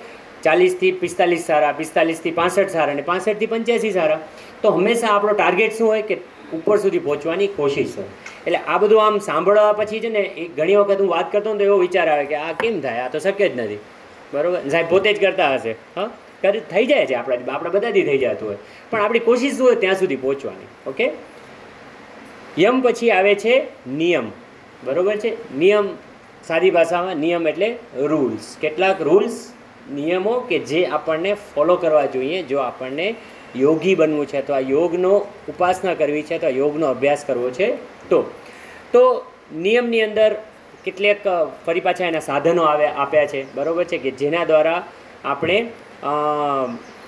ચાલીસથી પિસ્તાલીસ સારા, પિસ્તાલીસથી પાસઠ સારા અને પાસઠથી પંચ્યાસી સારા. તો હંમેશા આપણો ટાર્ગેટ શું હોય કે ઉપર સુધી પહોંચવાની કોશિશ હોય એટલે આ બધું આમ સાંભળવા પછી છે ને, એ ઘણી વખત હું વાત કરતો ને તો એવો વિચાર આવે કે આ કેમ થાય? આ તો શક્ય જ નથી. બરાબર? સાહેબ પોતે જ કરતા હશે. હા? કરી થઈ જાય છે આપણા આપણા બધાથી થઈ જતું હોય. પણ આપણી કોશિશ શું હોય? ત્યાં સુધી પહોંચવાની. ઓકે? યમ પછી આવે છે નિયમ. બરાબર છે? નિયમ સાદી ભાષામાં નિયમ એટલે રૂલ્સ કેટલાક રૂલ્સ નિયમો કે જે આપણને ફોલો કરવા જોઈએ, જો આપણને યોગી બનવું છે આ યોગનો ઉપાસના કરવી છે આ યોગનો અભ્યાસ કરવો છે. તો તો નિયમની અંદર કેટલેક ફરી પાછા એના સાધનો આવે, આપ્યા છે. બરાબર છે કે જેના દ્વારા આપણે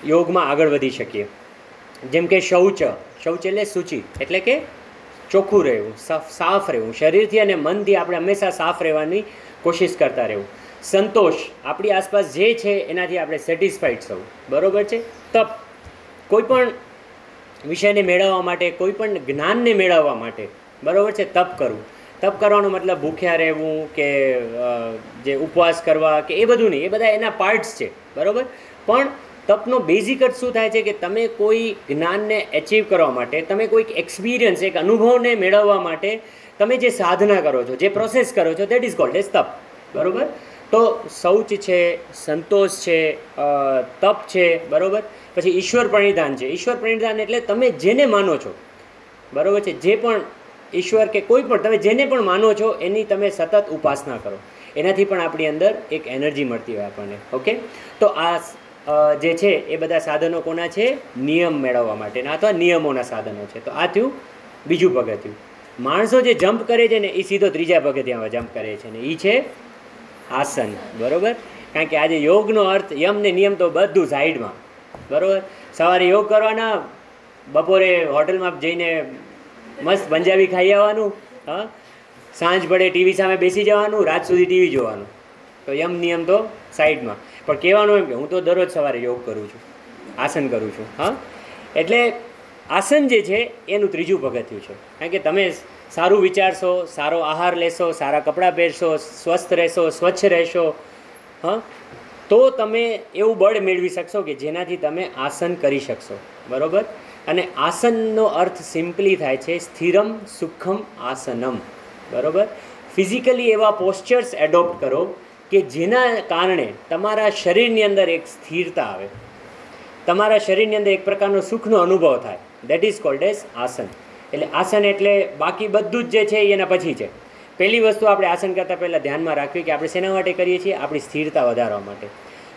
યોગમાં આગળ વધી શકીએ. જેમ કે શૌચ શૌચ એટલે સૂચિ, એટલે કે ચોખ્ખું રહેવું સાફ રહેવું. શરીરથી અને મનથી આપણે હંમેશા સાફ રહેવાની કોશિશ કરતા રહેવું. સંતોષ, આપણી આસપાસ જે છે, એનાથી આપણે સેટિસ્ફાઈડ થવું. બરાબર છે? તપ કોઈ પણ વિષયને મેળવવા માટે કોઈ પણ જ્ઞાનને મેળવવા માટે, બરાબર છે, તપ કરવું. તપ કરવાનો મતલબ ભૂખ્યા રહેવું કે જે ઉપવાસ કરવા કે એ બધું નહીં, એ બધા એના પાર્ટ્સ છે, બરાબર? પણ તપનો બેઝિક જ શું થાય છે કે તમે કોઈ જ્ઞાનને એચીવ કરવા માટે, તમે કોઈક એક્સપિરિયન્સ એક અનુભવને મેળવવા માટે તમે જે સાધના કરો છો, જે પ્રોસેસ કરો છો દેટ ઇઝ કોલ્ડ એઝ તપ, બરાબર? તો શૌચ છે, સંતોષ છે તપ છે, બરાબર? પછી ઈશ્વર પ્રણિધાન છે. ઈશ્વર પ્રણિધાન એટલે તમે જેને માનો છો. બરાબર છે? જે પણ ઈશ્વર કે કોઈ પણ, તમે જેને પણ માનો છો, એની તમે સતત ઉપાસના કરો. એનાથી પણ આપણી અંદર એક એનર્જી મળતી હોય આપણને. ઓકે? તો આ જે છે, એ બધા સાધનો કોના છે? નિયમ મેળવવા માટેના અથવા નિયમોના સાધનો છે. તો આ થયું બીજું પગથિયું. માણસો જે જમ્પ કરે છે ને એ સીધો ત્રીજા પગથિયામાં જમ્પ કરે છે ને. એ છે આસન, બરાબર? કારણ કે આજે યોગનો અર્થ યમ ને નિયમ તો બધું સાઈડમાં, બરાબર? સવારે યોગ કરવાના, બપોરે હોટલમાં જઈને મસ્ત પંજાબી ખાઈ આવવાનું, હા? સાંજ પડે ટીવી સામે બેસી જવાનું, રાત સુધી ટીવી જોવાનું. તો યમ નિયમ તો સાઈડમાં. પણ કહેવાનું એમ કે હું તો દરરોજ સવારે યોગ કરું છું, આસન કરું છું, હા? એટલે આસન જે છે, એનું ત્રીજું પગથિયું છે. કારણ કે તમે સારું વિચારશો, સારો આહાર લેશો, સારા કપડાં પહેરશો, સ્વસ્થ રહેશો, સ્વચ્છ રહેશો, હા? તો તમે એવું બળ મેળવી શકશો કે જેનાથી તમે આસન કરી શકશો. બરાબર? અને આસનનો અર્થ સિમ્પલી થાય છે, સ્થિરમ સુખમ આસનમ. બરાબર? ફિઝિકલી એવા પોસ્ચર્સ એડોપ્ટ કરો કે જેના કારણે તમારા શરીરની અંદર એક સ્થિરતા આવે. તમારા શરીરની અંદર એક પ્રકારનો સુખનો અનુભવ થાય. દેટ ઇઝ કોલ્ડ એઝ આસન એટલે આસન એટલે બાકી બધું જ જે છે એના પછી છે. પહેલી વસ્તુ આપણે આસન કરતાં પહેલાં ધ્યાનમાં રાખવી કે આપણે શેના માટે કરીએ છીએ? આપણી સ્થિરતા વધારવા માટે.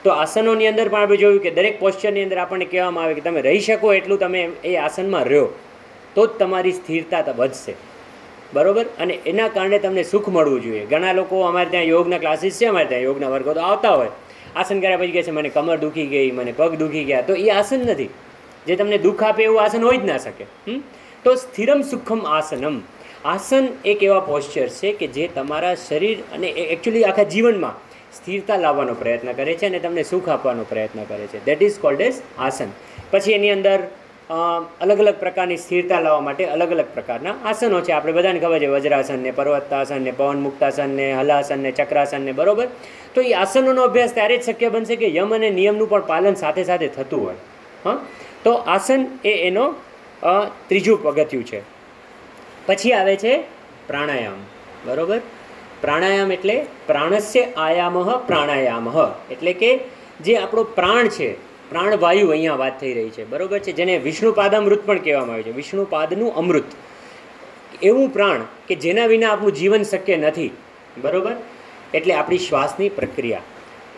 તો આસનોની અંદર પણ આપણે જોયું કે દરેક પોસ્ચરની અંદર આપણને કહેવામાં આવે કે તમે રહી શકો એટલું તમે એ આસનમાં રહ્યો. તો જ તમારી સ્થિરતા વધશે. બરાબર? અને એના કારણે તમને સુખ મળવું જોઈએ. ઘણા લોકો અમારે ત્યાં યોગના ક્લાસીસ છે, અમારે ત્યાં યોગના વર્ગો તો આવતા હોય. આસન કર્યા પછી કહે છે, મને કમર દુખી ગઈ, મને પગ દુખી ગયા. તો એ આસન નથી. જે તમને દુઃખ આપે એવું આસન હોય જ ના શકે તો સ્થિરમ સુખમ આસનમ. આસન એક એવા પોસ્ચર છે કે જે તમારા શરીર અને એકચ્યુઅલી આખા જીવનમાં સ્થિરતા લાવવાનો પ્રયત્ન કરે છે અને તમને સુખ આપવાનો પ્રયત્ન કરે છે. દેટ ઇઝ કોલ્ડ એઝ આસન. પછી એની અંદર અલગ અલગ પ્રકારની સ્થિરતા લાવવા માટે અલગ અલગ પ્રકારના આસનો છે. આપણે બધાને ખબર છે, વજ્રાસન ને પર્વતાસન ને પવન મુક્તાસન ને હલાસન ને ચક્રાસન ને બરોબર? તો એ આસનોનો અભ્યાસ ત્યારે જ શક્ય બનશે કે યમ અને નિયમનું પણ પાલન સાથે સાથે થતું હોય. હા? તો આસન એ એનો ત્રીજું પગથિયું છે. પછી આવે છે પ્રાણાયામ. બરોબર? પ્રાણાયામ એટલે પ્રાણસ્ય આયામઃ પ્રાણાયામહ એટલે કે જે આપણો પ્રાણ છે, પ્રાણવાયુ અહીંયા વાત થઈ રહી છે. બરોબર છે? જેને વિષ્ણુપાદામૃત પણ કહેવામાં આવે છે. વિષ્ણુપાદનું અમૃત. એવું પ્રાણ કે જેના વિના આપણું જીવન શક્ય નથી. બરોબર? એટલે આપણી શ્વાસની પ્રક્રિયા.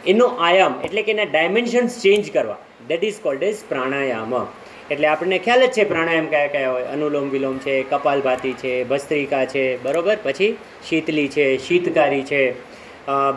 એનો આયામ એટલે કે એના ડાયમેન્શન્સ ચેન્જ કરવા. દેટ ઇઝ કોલ્ડ એઝ પ્રાણાયામ એટલે આપણને ખ્યાલ જ છે પ્રાણાયામ કયા કયા હોય. અનુલોમ વિલોમ છે, કપાલભાતી છે, ભસ્ત્રિકા છે, બરોબર? પછી શીતલી છે, શીતકારી છે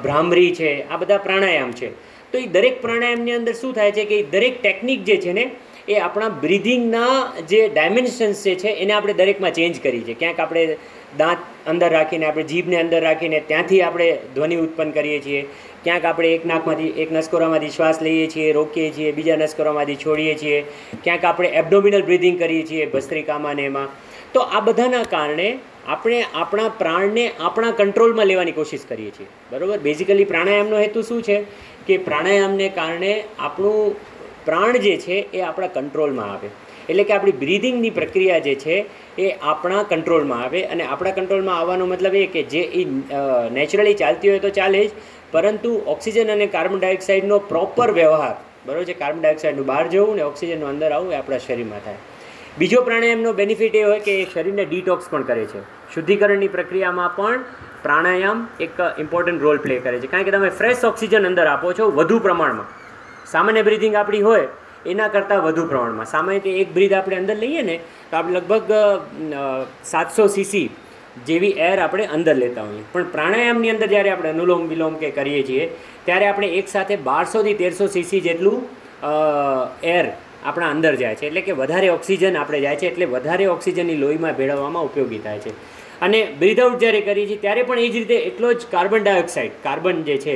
ભ્રામરી છે, આ બધા પ્રાણાયામ છે. તો એ દરેક પ્રાણાયામની અંદર શું થાય છે કે એ દરેક ટેકનિક જે છે ને એ આપણા બ્રિધિંગના જે ડાયમેન્શન્સ જે છે, એને આપણે દરેકમાં ચેન્જ કરી છે. ક્યાંક આપણે દાંત અંદર રાખીને, આપણે જીભને અંદર રાખીને, ત્યાંથી આપણે ધ્વનિ ઉત્પન્ન કરીએ છીએ. ક્યાંક આપણે એક નાકમાંથી એક નસકોરામાંથી શ્વાસ લઈએ છીએ, રોકીએ છીએ, બીજા નસકોરામાંથી છોડીએ છીએ. ક્યાંક આપણે એબડોમિનલ બ્રિધિંગ કરીએ છીએ, ભસ્ત્રિકામાં ને એમાં. તો આ બધાના કારણે આપણે આપણા પ્રાણને આપણા કંટ્રોલમાં લેવાની કોશિશ કરીએ છીએ. બરાબર? બેઝિકલી પ્રાણાયામનો હેતુ શું છે? કે પ્રાણાયામને કારણે આપણું પ્રાણ જે છે એ આપણા કંટ્રોલમાં આવે. એટલે કે આપણી બ્રિધિંગની પ્રક્રિયા જે છે એ આપણા કંટ્રોલમાં આવે અને આપણા કંટ્રોલમાં આવવાનો મતલબ એ કે જે એ નેચરલી ચાલતી હોય તો ચાલે જ, પરંતુ ઓક્સિજન અને કાર્બન ડાયોક્સાઇડનો પ્રોપર વ્યવહાર, બરાબર છે, કાર્બન ડાયોક્સાઇડનું બહાર જવું ને ઓક્સિજનનું અંદર આવવું એ આપણા શરીરમાં થાય. બીજો પ્રાણાયામનો બેનિફિટ એ હોય કે એ શરીરને ડિટોક્સ પણ કરે છે. શુદ્ધિકરણની પ્રક્રિયામાં પણ પ્રાણાયામ એક ઇમ્પોર્ટન્ટ રોલ પ્લે કરે છે. કારણ કે તમે ફ્રેશ ઓક્સિજન અંદર આપો છો વધુ પ્રમાણમાં. સામાન્ય બ્રિથિંગ આપણી હોય, એના કરતાં વધુ પ્રમાણમાં. સામાન્ય એક બ્રીથ આપણે અંદર લઈએ ને, તો આપણે લગભગ સાતસો સીસી જેવી એર આપણે અંદર લેતા હોઈએ. પણ પ્રાણાયામની અંદર જ્યારે આપણે અનુલોમ વિલોમ કે કરીએ છીએ, ત્યારે આપણે એકસાથે બારસોથી તેરસો સીસી જેટલું એર આપણા અંદર જાય છે. એટલે કે વધારે ઓક્સિજન આપણે જાય છે, એટલે વધારે ઓક્સિજનની લોહીમાં ભેળવવામાં ઉપયોગી થાય છે. અને બ્રીથ આઉટ જ્યારે કરીએ છીએ, ત્યારે પણ એ જ રીતે એટલો જ કાર્બન ડાયોક્સાઇડ કાર્બન જે છે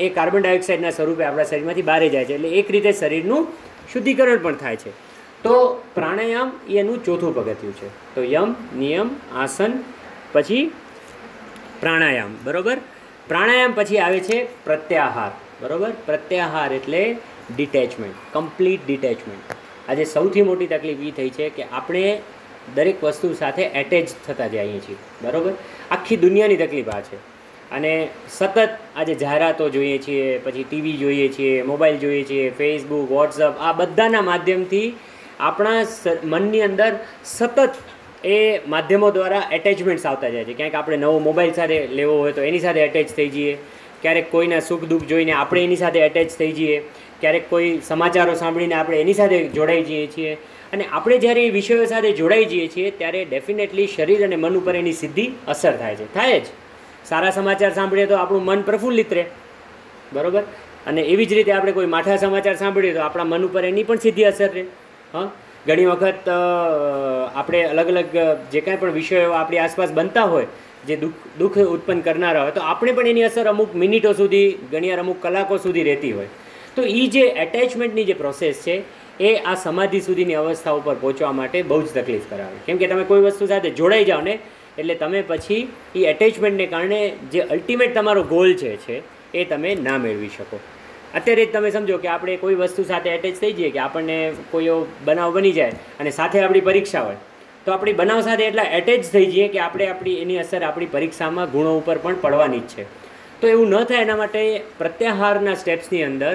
એ કાર્બન ડાયોક્સાઇડના સ્વરૂપે આપણા શરીરમાંથી બહાર જાય છે. એટલે એક રીતે શરીરનું શુદ્ધિકરણ પણ થાય છે. તો પ્રાણાયામ એનું ચોથું પગથિયું છે. તો યમ, નિયમ, આસન, પછી પ્રાણાયામ. બરાબર? પ્રાણાયામ પછી આવે છે પ્રત્યાહાર. બરાબર? પ્રત્યાહાર એટલે ડિટેચમેન્ટ. Complete detachment. આજે સૌથી મોટી તકલીફ એ થઈ છે કે આપણે દરેક વસ્તુ સાથે એટેચ થતા જઈએ છીએ. બરોબર? આખી દુનિયાની તકલીફ આ છે. અને સતત આજે જાહેરાતો જોઈએ છીએ, પછી ટીવી જોઈએ છીએ, મોબાઈલ જોઈએ છીએ ફેસબુક વોટ્સઅપ આ બધાના માધ્યમથી આપણા મનની અંદર સતત એ માધ્યમો દ્વારા એટેચમેન્ટ્સ આવતા જાય છે. ક્યાંક આપણે નવો મોબાઈલ સાથે લેવો હોય તો એની સાથે એટેચ થઈ જઈએ. ક્યારેક કોઈના સુખ દુઃખ જોઈને આપણે એની સાથે એટેચ થઈ જઈએ. ક્યારેક કોઈ સમાચારો સાંભળીને આપણે એની સાથે જોડાઈ જઈએ છીએ. અને આપણે જ્યારે એ વિષયો સાથે જોડાઈ જઈએ છીએ, ત્યારે ડેફિનેટલી શરીર અને મન ઉપર એની સીધી અસર થાય છે. થાય જ. સારા સમાચાર સાંભળીએ તો આપણું મન પ્રફુલ્લિત રહે. બરાબર? અને એવી જ રીતે આપણે કોઈ માઠા સમાચાર સાંભળીએ તો આપણા મન ઉપર એની પણ સીધી અસર રહે. હા? ઘણી વખત આપણે અલગ અલગ જે કાંઈ પણ વિષયો આપણી આસપાસ બનતા હોય, જે દુઃખ દુઃખ ઉત્પન્ન કરનારા હોય, તો આપણે પણ એની અસર અમુક મિનિટો સુધી, ઘણીવાર અમુક કલાકો સુધી રહેતી હોય. તો એ જે એટેચમેન્ટની જે પ્રોસેસ છે, એ આ સમાધિ સુધીની અવસ્થા ઉપર પહોંચવા માટે બહુ જ તકલીફ કરાવે. કેમ કે તમે કોઈ વસ્તુ સાથે જોડાઈ જાઓ ને એટલે તમે પછી એ એટેચમેન્ટને કારણે જે અલ્ટિમેટ તમારો ગોલ છે છે, એ તમે ના મેળવી શકો. અત્યારે જ તમે સમજો કે આપણે કોઈ વસ્તુ સાથે એટેચ થઈ જઈએ કે આપણને કોઈ બનાવ બની જાય અને સાથે આપણી પરીક્ષા હોય, તો આપણી બનાવ સાથે એટલા એટેચ થઈ જઈએ કે આપણે આપણી એની અસર આપણી પરીક્ષામાં ગુણો ઉપર પણ પડવાની જ છે. તો એવું ન થાય એના માટે પ્રત્યાહારના સ્ટેપ્સની અંદર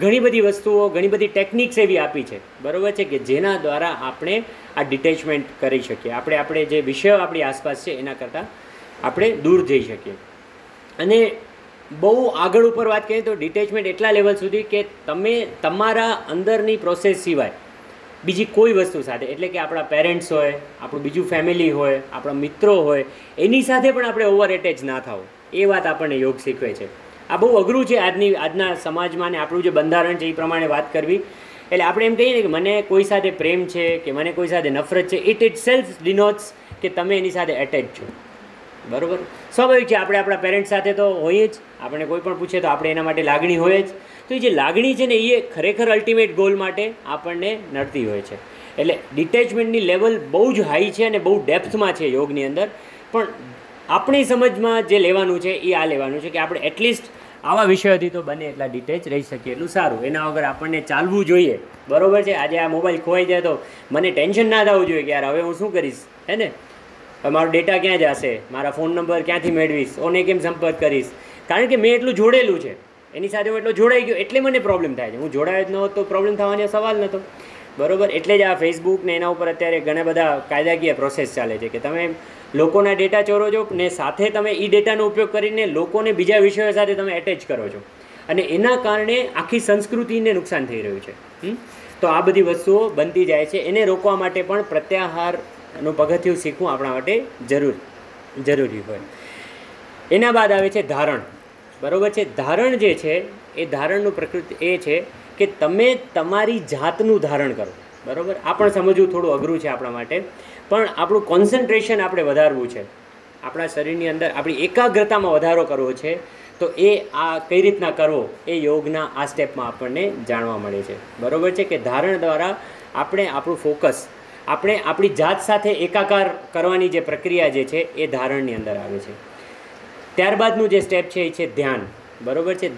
ઘણી બધી વસ્તુઓ, ઘણી બધી ટેકનિક્સ એવી આપી છે. બરાબર છે કે જેના દ્વારા આપણે આ ડિટેચમેન્ટ કરી શકીએ. આપણે આપણે જે વિષયો આપણી આસપાસ છે એના કરતાં આપણે દૂર જઈ શકીએ. અને બહુ આગળ ઉપર વાત કરીએ તો ડિટેચમેન્ટ એટલા લેવલ સુધી કે તમે તમારા અંદરની પ્રોસેસ સિવાય બીજી કોઈ વસ્તુ સાથે, એટલે કે આપણા પેરેન્ટ્સ હોય, આપણું બીજું ફેમિલી હોય, આપણા મિત્રો હોય, એની સાથે પણ આપણે ઓવર એટેચ ના થાવ એ વાત આપણને યોગ શીખવે છે. આ બહુ અઘરું છે આજની, આજના સમાજમાં ને આપણું જે બંધારણ છે એ પ્રમાણે વાત કરવી. એટલે આપણે એમ કહીએ ને કે મને કોઈ સાથે પ્રેમ છે કે મને કોઈ સાથે નફરત છે ઇટ ઇટ સેલ્ફ ડિનોટ્સ કે તમે એની સાથે એટેચ છો. બરાબર? સ્વાભાવિક છે, આપણે આપણા પેરેન્ટ્સ સાથે તો હોઈએ જ. આપણે કોઈ પણ પૂછે તો આપણે એના માટે લાગણી હોય જ. તો એ જે લાગણી છે ને એ ખરેખર અલ્ટિમેટ ગોલ માટે આપણને નડતી હોય છે. એટલે ડિટેચમેન્ટની લેવલ બહુ જ હાઈ છે અને બહુ ડેપ્થમાં છે યોગની અંદર. પણ આપણી સમજમાં જે લેવાનું છે એ આ લેવાનું છે કે આપણે એટલીસ્ટ આવા વિષયોથી તો બને એટલા ડિટેચ રહી શકીએ. એટલું સારું. એના વગર આપણને ચાલવું જોઈએ. બરોબર છે? આજે આ મોબાઈલ ખોવાઈ જાય તો મને ટેન્શન ના થવું જોઈએ કે યાર, હવે હું શું કરીશ? હે ને? મારો ડેટા ક્યાં જશે? મારા ફોન નંબર ક્યાંથી મેળવીશ? ઓને કેમ સંપર્ક કરીશ? કારણ કે મેં એટલું જોડેલું છે. એની સાથે હું એટલો જોડાઈ ગયો, એટલે મને પ્રોબ્લેમ થાય છે. હું જોડાયો જ ન હોત તો પ્રોબ્લેમ થવાનો સવાલ નહોતો. બરોબર? એટલે જ આ ફેસબુક ને એના ઉપર અત્યારે ઘણા બધા કાયદાકીય પ્રોસેસ ચાલે છે કે તમે લોકોના ડેટા ચોરો છો ને સાથે તમે એ ડેટાનો ઉપયોગ કરીને લોકોને બીજા વિષયો સાથે તમે એટેચ કરો છો. અને એના કારણે આખી સંસ્કૃતિને નુકસાન થઈ રહ્યું છે? તો આ બધી વસ્તુઓ બનતી જાય છે. એને રોકવા માટે પણ પ્રત્યાહારનું પગથિયું શીખવું આપણા માટે જરૂર, જરૂરી હોય. એના બાદ આવે છે ધારણ. બરોબર છે? ધારણ જે છે, એ ધારણનું પ્રકૃતિ એ છે કે તમે તમારી જાતનું ધારણ કરો. બરાબર? આ પણ સમજવું થોડું અઘરું છે આપણા માટે. પણ આપણું કોન્સન્ટ્રેશન આપણે વધારવું છે. આપણા શરીરની અંદર આપણી એકાગ્રતામાં વધારો કરવો છે. તો એ આ કઈ રીતના કરવો? એ યોગના આ સ્ટેપમાં આપણને જાણવા મળે છે. બરોબર છે કે ધારણ દ્વારા આપણે આપણું ફોકસ આપણે આપણી જાત સાથે એકાકાર કરવાની જે પ્રક્રિયા જે છે એ ધારણની અંદર આવે છે. ત્યારબાદનું જે સ્ટેપ છે એ છે ધ્યાન. બરોબર છે?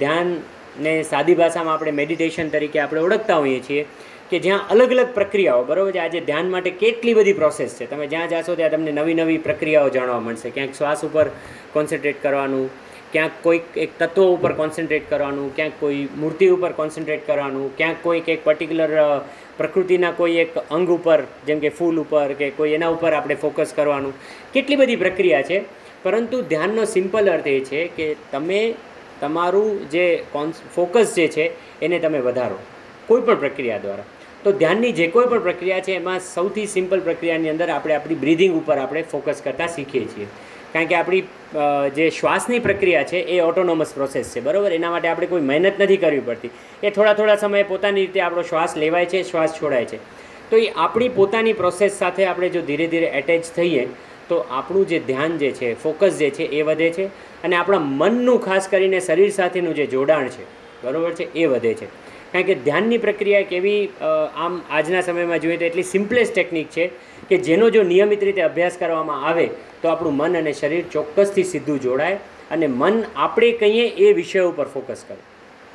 ધ્યાનને સાદી ભાષામાં આપણે મેડિટેશન તરીકે આપણે ઓળખતા હોઈએ છીએ કે જ્યાં અલગ અલગ પ્રક્રિયાઓ, બરોબર છે? આજે ધ્યાન માટે કેટલી બધી પ્રોસેસ છે? તમે જ્યાં જાશો ત્યાં તમને નવી નવી પ્રક્રિયાઓ જાણવા મળશે. ક્યાંક શ્વાસ ઉપર કોન્સન્ટ્રેટ કરવાનું, ક્યાંક કોઈક એક તત્વો ઉપર કોન્સન્ટ્રેટ કરવાનું, ક્યાંક કોઈ મૂર્તિ ઉપર કોન્સન્ટ્રેટ કરવાનું, ક્યાંક કોઈક એક પર્ટિક્યુલર પ્રકૃતિના કોઈ એક અંગ ઉપર, જેમ કે ફૂલ ઉપર કે કોઈ એના ઉપર આપણે ફોકસ કરવાનું. કેટલી બધી પ્રક્રિયા છે? પરંતુ ધ્યાનનો સિમ્પલ અર્થ એ છે કે તમે તમારું જે કોન્સ, ફોકસ જે છે, એને તમે વધારો કોઈ પણ પ્રક્રિયા દ્વારા. તો ધ્યાનની જે કોઈ પણ પ્રક્રિયા છે, એમાં સૌથી સિમ્પલ પ્રક્રિયાની અંદર આપણે આપણી બ્રિધિંગ ઉપર આપણે ફોકસ કરતાં શીખીએ છીએ. કારણ કે આપણી જે શ્વાસની પ્રક્રિયા છે, એ ઓટોનોમસ પ્રોસેસ છે, બરાબર? એના માટે આપણે કોઈ મહેનત નથી કરવી પડતી. એ થોડા થોડા સમયે પોતાની રીતે આપણો શ્વાસ લેવાય છે, શ્વાસ છોડાય છે. તો એ આપણી પોતાની પ્રોસેસ સાથે આપણે જો ધીરે ધીરે એટેચ થઈએ, તો આપણું જે ધ્યાન જે છે, ફોકસ જે છે, એ વધે છે. અને આપણા મનનું ખાસ કરીને શરીર સાથેનું જે જોડાણ છે, બરાબર છે, એ વધે છે. કારણ કે ધ્યાનની પ્રક્રિયા એક એવી આમ આજના સમયમાં જોઈએ તો એટલી સિમ્પલેસ્ટ ટેકનિક છે કે જેનો જો નિયમિત રીતે અભ્યાસ કરવામાં આવે તો આપણું મન અને શરીર ચોક્કસથી સીધું જોડાય અને મન આપણે કહીએ એ વિષય ઉપર ફોકસ કરે.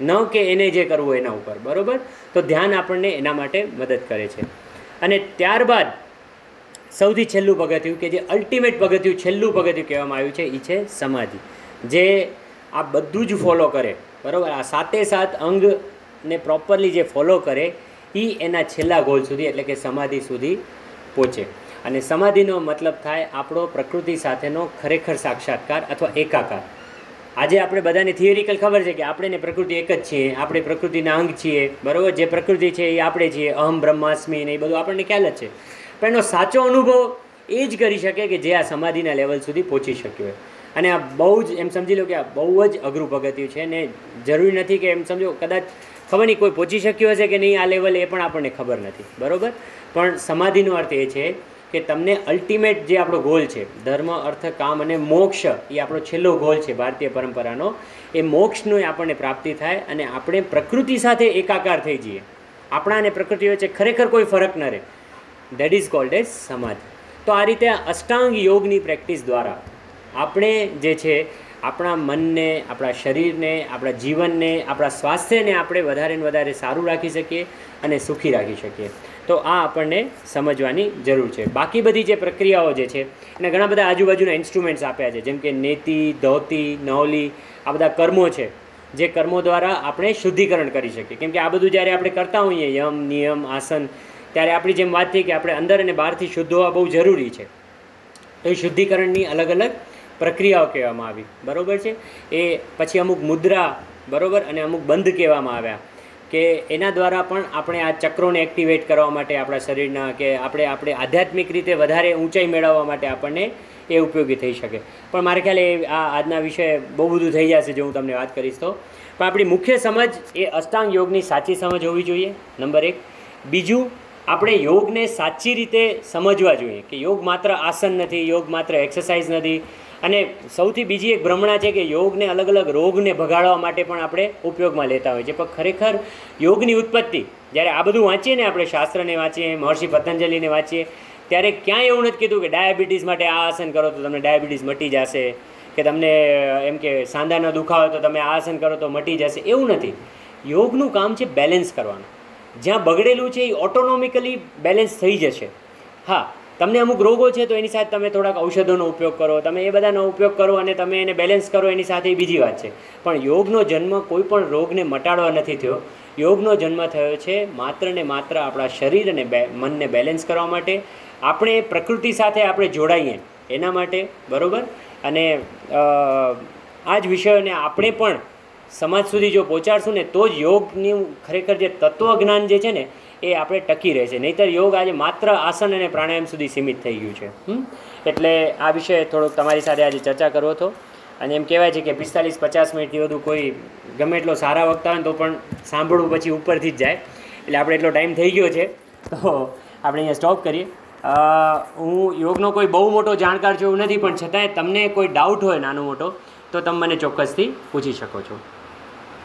ન કે એને જે કરવું એના ઉપર, બરાબર? તો ધ્યાન આપણને એના માટે મદદ કરે છે. અને ત્યારબાદ સૌથી છેલ્લું પગથિયું કે જે અલ્ટિમેટ પગથિયું, છેલ્લું પગથિયું કહેવામાં આવ્યું છે એ છે સમાધિ. જે આ બધું જ ફોલો કરે. બરાબર? આ સાતે સાત અંગને પ્રોપરલી જે ફોલો કરે એ એના છેલ્લા ગોલ સુધી, એટલે કે સમાધિ સુધી પહોંચે. અને સમાધિનો મતલબ થાય આપણો પ્રકૃતિ સાથેનો ખરેખર સાક્ષાત્કાર અથવા એકાકાર. આજે આપણે બધાને થિયરિકલ ખબર છે કે આપણે પ્રકૃતિ એક જ છીએ, આપણે પ્રકૃતિના અંગ છીએ, બરાબર? જે પ્રકૃતિ છે એ આપણે છીએ, અહમ, બ્રહ્માસ્મિ ને એ બધું આપણને ખ્યાલ જ છે. પણ એનો સાચો અનુભવ એ જ કરી શકે કે જે આ સમાધિના લેવલ સુધી પહોંચી શક્યો હોય. અને આ બહુ જ એમ સમજી લો કે આ બહુ જ અઘરું પગથિયું છે ને જરૂરી નથી કે એમ સમજો, કદાચ ખબર નહીં, કોઈ પહોંચી શક્યું હશે કે નહીં આ લેવલે એ પણ આપણને ખબર નથી, બરાબર? પણ સમાધિનો અર્થ એ છે કે તમને અલ્ટિમેટ જે આપણો ગોલ છે, ધર્મ, અર્થ, કામ અને મોક્ષ, એ આપણો છેલ્લો ગોલ છે ભારતીય પરંપરાનો, એ મોક્ષનું આપણને પ્રાપ્તિ થાય અને આપણે પ્રકૃતિ સાથે એકાકાર થઈ જઈએ. આપણા અને પ્રકૃતિ વચ્ચે ખરેખર કોઈ ફરક ન રહે. દેટ ઇઝ કોલ્ડ એઝ સમાધિ. તો આ રીતે અષ્ટાંગ યોગની પ્રેક્ટિસ દ્વારા આપણે જે છે, આપણા મનને, આપણા શરીરને, આપણા જીવનને, આપણા સ્વાસ્થ્યને આપણે વધારે ને વધારે સારું રાખી શકીએ અને સુખી રાખી શકીએ. તો આ આપણને સમજવાની જરૂર છે. બાકી બધી જે પ્રક્રિયાઓ જે છે, એને ઘણા બધા આજુબાજુના ઇન્સ્ટ્રુમેન્ટ્સ આપ્યા છે. જેમ કે નેતિ, ધોતી નવલી આ બધા કર્મો છે, જે કર્મો દ્વારા આપણે શુદ્ધિકરણ કરી શકીએ. કેમ કે આ બધું જ્યારે આપણે કરતા હોઈએ, યમ, નિયમ, આસન, ત્યારે આપણી જેમ વાત થઈ કે આપણે અંદર અને બહારથી શુદ્ધ હોવા બહુ જરૂરી છે. તો એ શુદ્ધિકરણની અલગ અલગ પ્રક્રિયાઓ કહેવામાં આવી. બરાબર છે? એ પછી અમુક મુદ્રા, બરાબર? અને અમુક બંધ કહેવામાં આવ્યા. કે એના દ્વારા પણ આપણે આ ચક્રોને એક્ટિવેટ કરવા માટે આપણા શરીરના કે આપણે આપણે આધ્યાત્મિક રીતે વધારે ઊંચાઈ મેળવવા માટે આપણને એ ઉપયોગી થઈ શકે. પણ મારે ખ્યાલ એ આ આજના વિષય બહુ બધું થઈ જશે જો હું તમને વાત કરીશ તો. પણ આપણી મુખ્ય સમજ એ અષ્ટાંગ યોગની સાચી સમજ હોવી જોઈએ, નંબર એક. બીજું, આપણે યોગને સાચી રીતે સમજવા જોઈએ. કે યોગ માત્ર આસન નથી, યોગ માત્ર એક્સરસાઇઝ નથી. અને સૌથી બીજી એક ભ્રમણા છે કે યોગને અલગ અલગ રોગને ભગાડવા માટે પણ આપણે ઉપયોગમાં લેતા હોઈએ છીએ પણ ખરેખર યોગની ઉત્પત્તિ, જ્યારે આ બધું વાંચીએ ને આપણે શાસ્ત્રને વાંચીએ, મહર્ષિ પતંજલિને વાંચીએ, ત્યારે ક્યાંય એવું નથી કીધું કે ડાયાબિટીસ માટે આ આસન કરો તો તમને ડાયાબિટીસ મટી જશે, કે તમને એમ કે સાંધાનો દુખાવો તો તમે આ આસન કરો તો મટી જશે. એવું નથી. યોગનું કામ છે બેલેન્સ કરવાનું. જ્યાં બગડેલું છે એ ઓટોનોમિકલી બેલેન્સ થઈ જશે. હા તમને અમુક રોગો છે તો એની સાથે તમે થોડાક ઔષધોનો ઉપયોગ કરો, તમે એ બધાનો ઉપયોગ કરો અને તમે એને બેલેન્સ કરો, એની સાથે બીજી વાત છે. પણ યોગનો જન્મ કોઈ પણ રોગને મટાડવા નથી થયો. યોગનો જન્મ થયો છે માત્ર ને માત્ર આપણા શરીર અને મનને બેલેન્સ કરવા માટે. આપણે પ્રકૃતિ સાથે આપણે જોડાઈએ એના માટે, બરાબર? અને આ જ વિષયોને આપણે પણ સમાજ સુધી જો પહોંચાડશું ને, તો જ યોગનું ખરેખર જે તત્વજ્ઞાન જે છે ને એ આપણે ટકી રહે છે. નહીંતર યોગ આજે માત્ર આસન અને પ્રાણાયામ સુધી સીમિત થઈ ગયું છે? એટલે આ વિષય થોડોક તમારી સાથે આજે ચર્ચા કરવો હતો. અને એમ કહેવાય છે કે પિસ્તાલીસ પચાસ મિનિટથી વધુ કોઈ ગમે એટલો સારા વખતા હોય તો પણ સાંભળવું પછી ઉપરથી જ જાય. એટલે આપણે એટલો ટાઈમ થઈ ગયો છે. તો આપણે અહીંયા સ્ટોપ કરીએ. હું યોગનો કોઈ બહુ મોટો જાણકાર છું નથી, પણ છતાંય તમને કોઈ ડાઉટ હોય નાનો મોટો, તો તમે મને ચોક્કસથી પૂછી શકો છો.